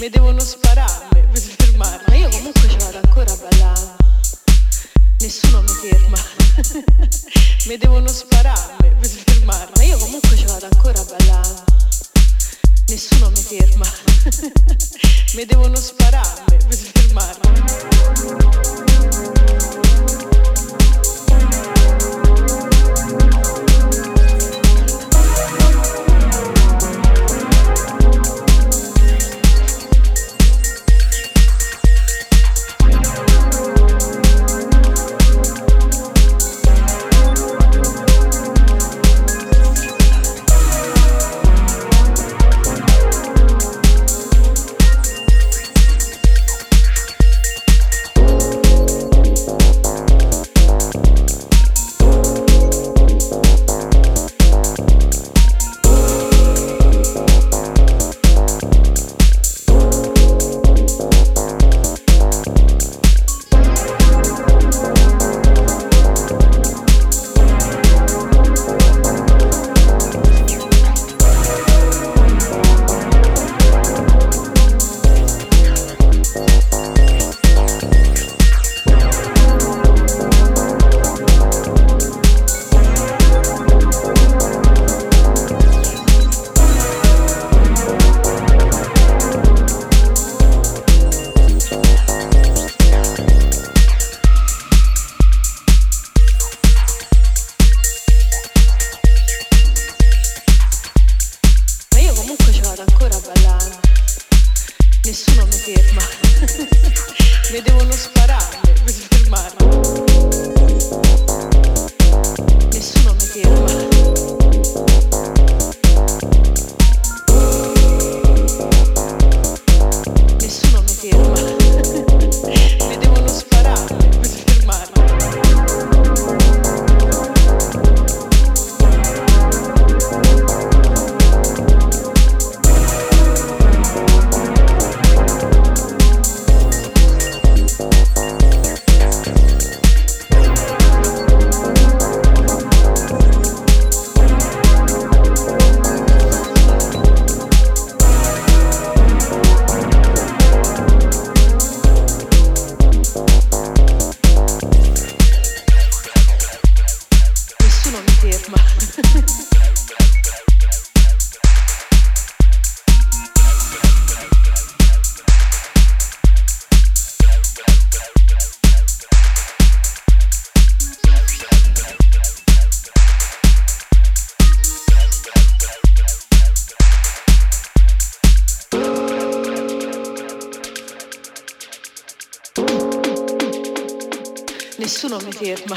mi devono sparare per fermarmi. Ma io comunque ci vado ancora a ballare. Nessuno mi ferma. mi devono sparare per fermarmi. Ma io comunque ci vado ancora a ballare. Nessuno mi ferma. mi devono sparare per fermarmi. Ancora a ballare. Nessuno mi ferma. mi devono sparare per fermarmi. Nessuno mi ferma.